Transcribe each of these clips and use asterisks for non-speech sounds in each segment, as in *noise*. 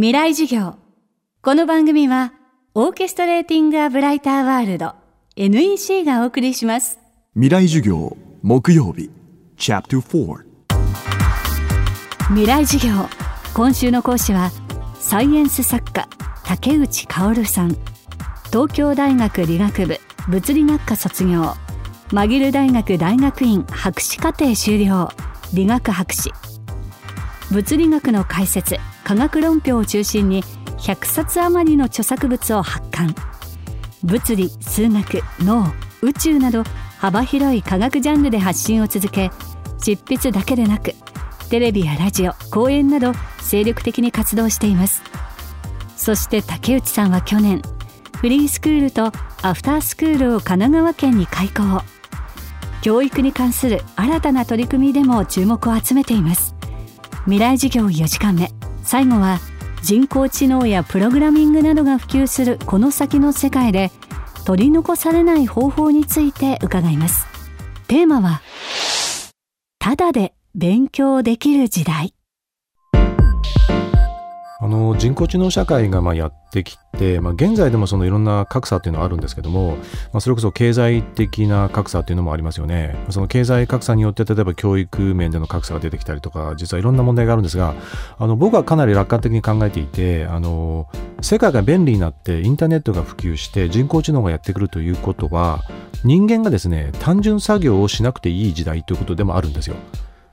未来授業。この番組はオーケストレーティング・ア・ブライター・ワールド NEC がお送りします。未来授業木曜日チャプター4未来授業。今週の講師はサイエンス作家竹内薫さん。東京大学理学部物理学科卒業。マギル大学大学院博士課程修了。理学博士。物理学の解説科学論評を中心に100冊余りの著作物を発刊。物理数学脳宇宙など幅広い科学ジャンルで発信を続け執筆だけでなくテレビやラジオ講演など精力的に活動しています。そして竹内さんは去年フリースクールとアフタースクールを神奈川県に開校。教育に関する新たな取り組みでも注目を集めています。未来授業4時間目。最後は人工知能やプログラミングなどが普及するこの先の世界で取り残されない方法について伺います。テーマはただで勉強できる時代。あの人工知能社会がまあやってきて、まあ、現在でもそのいろんな格差っていうのはあるんですけども、まあ、それこそ経済的な格差っていうのもありますよねその経済格差によって例えば教育面での格差が出てきたりとか実はいろんな問題があるんですがあの僕はかなり楽観的に考えていてあの世界が便利になってインターネットが普及して人工知能がやってくるということは人間がですね単純作業をしなくていい時代ということでもあるんですよ。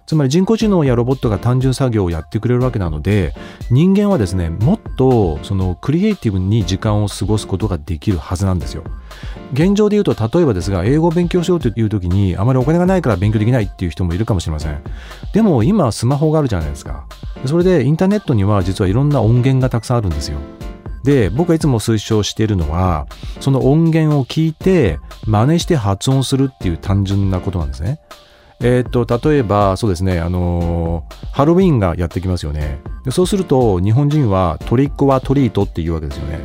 つまり人工知能やロボットが単純作業をやってくれるわけなので人間はですねもっとそのクリエイティブに時間を過ごすことができるはずなんですよ。現状で言うと例えばですが英語を勉強しようという時にあまりお金がないから勉強できないっていう人もいるかもしれません。でも今スマホがあるじゃないですか。それでインターネットには実はいろんな音源がたくさんあるんですよ。で僕がいつも推奨しているのはその音源を聞いて真似して発音するっていう単純なことなんですね。えっ、と、例えば、そうですね、あのー、ハロウィンがやってきますよね。でそうすると、日本人はトリックはトリートっていうわけですよね。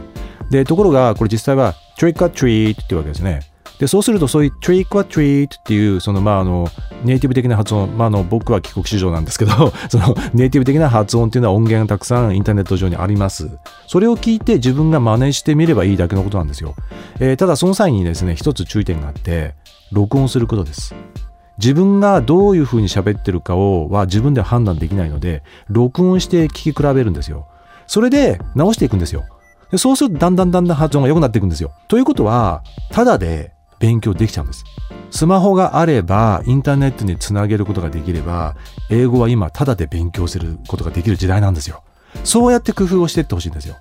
で、ところが、これ実際はトリックはトリートっていうわけですね。で、そうすると、そういうトリックはトリートっていう、その、まあ、あの、ネイティブ的な発音、まあ、あの、僕は帰国子女なんですけど、*laughs* その、ネイティブ的な発音っていうのは音源がたくさんインターネット上にあります。それを聞いて自分が真似してみればいいだけのことなんですよ。えー、ただ、その際にですね、一つ注意点があって、録音することです。自分がどういうふうに喋ってるかをは自分では判断できないので、録音して聞き比べるんですよ。それで直していくんですよ。でそうするとだんだんだんだん発音が良くなっていくんですよ。ということは、ただで勉強できちゃうんです。スマホがあれば、インターネットにつなげることができれば、英語は今、ただで勉強することができる時代なんですよ。そうやって工夫をしていってほしいんですよ。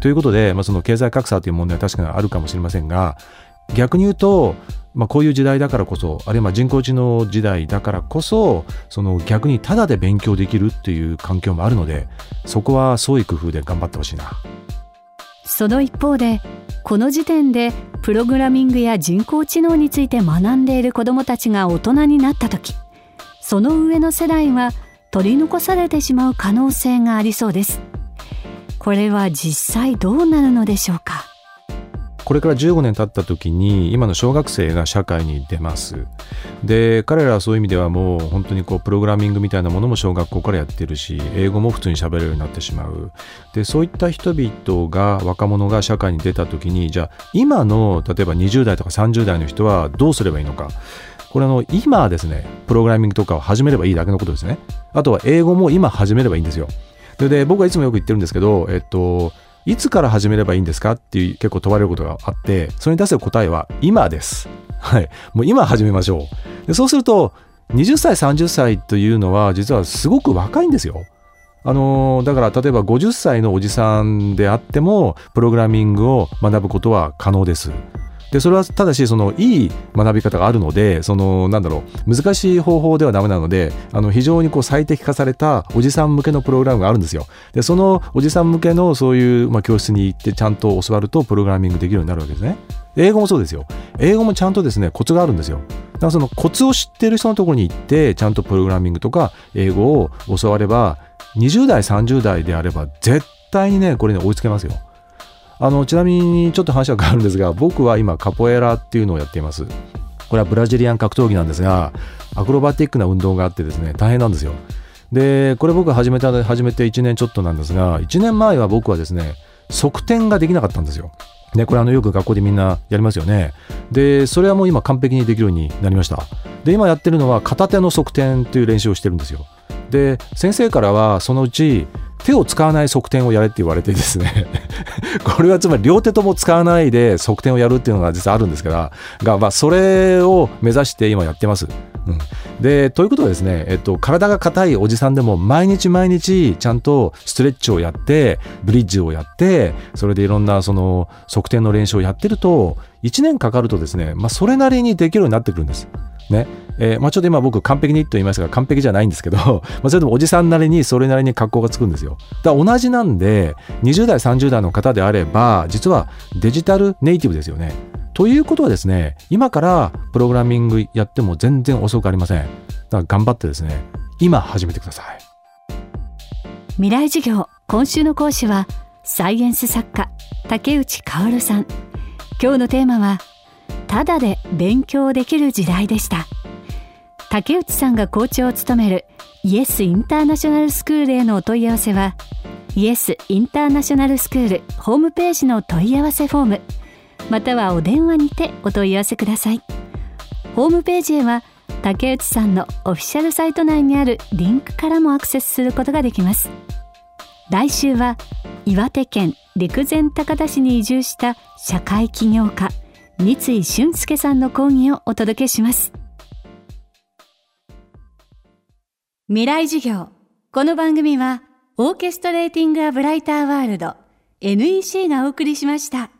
ということで、まあ、その経済格差という問題は確かにあるかもしれませんが、逆に言うと、まあ、こういう時代だからこそあるいは人工知能時代だからこそその逆にタダで勉強できるっていう環境もあるのでそこは創意工夫で頑張ってほしいな。その一方でこの時点でプログラミングや人工知能について学んでいる子どもたちが大人になった時その上の世代は取り残されてしまう可能性がありそうです。これは実際どうなるのでしょうか？これから15年経った時に今の小学生が社会に出ます。で彼らはそういう意味ではもう本当にこうプログラミングみたいなものも小学校からやってるし英語も普通に喋れるようになってしまう。でそういった人々が若者が社会に出た時にじゃあ今の例えば20代とか30代の人はどうすればいいのか。これあの今ですねプログラミングとかを始めればいいだけのことですね。あとは英語も今始めればいいんですよ。で僕はいつもよく言ってるんですけどえっといつから始めればいいんですかっていう結構問われることがあって、それに対する答えは今です。はい。もう今始めましょう。でそうすると、20歳、30歳というのは実はすごく若いんですよ。あのだから例えば50歳のおじさんであっても、プログラミングを学ぶことは可能です。でそれはただしそのいい学び方があるのでそのなんだろう難しい方法ではダメなのであの非常にこう最適化されたおじさん向けのプログラムがあるんですよ。でそのおじさん向けのそういう、まあ、教室に行ってちゃんと教わるとプログラミングできるようになるわけですね。英語もそうですよ。英語もちゃんとですねコツがあるんですよ。だからそのコツを知ってる人のところに行ってちゃんとプログラミングとか英語を教われば20代30代であれば絶対にねこれね追いつけますよ。あのちなみにちょっと話は変わるんですが僕は今カポエラっていうのをやっていますこれはブラジリアン格闘技なんですがアクロバティックな運動があってですね大変なんですよでこれ僕始めた始めて1年ちょっとなんですが1年前は僕はですね側転ができなかったんですよ。ね、これあのよく学校でみんなやりますよね。で、それはもう今完璧にできるようになりました。で、今やってるのは片手の側転という練習をしてるんですよ。で、先生からはそのうち手を使わない側転をやれって言われてですね *laughs* これはつまり両手とも使わないで側転をやるっていうのが実はあるんですからが、まあ、それを目指して今やってます。うん、でということはですね、えっと、体が硬いおじさんでも毎日毎日ちゃんとストレッチをやってブリッジをやってそれでいろんなその側転の練習をやってると1年かかるとですね、まあ、それなりにできるようになってくるんです。ね。えー、まあ、ちょっと今僕完璧にと言いましたが完璧じゃないんですけど、*laughs* まあ、それでもおじさんなりにそれなりに格好がつくんですよ。だから同じなんで20代30代の方であれば実はデジタルネイティブですよね。ということはですね今からプログラミングやっても全然遅くありません。だから頑張ってですね今始めてください。未来授業今週の講師はサイエンス作家竹内薫さん。今日のテーマはただで勉強できる時代でした。竹内さんが校長を務めるイエスインターナショナルスクールへのお問い合わせはイエスインターナショナルスクールホームページの問い合わせフォームまたはお電話にてお問い合わせください。ホームページへは竹内さんのオフィシャルサイト内にあるリンクからもアクセスすることができます。来週は岩手県陸前高田市に移住した社会起業家三井俊介さんの講義をお届けします未来授業この番組はオーケストレーティング・ア・ブライター・ワールド NEC がお送りしました。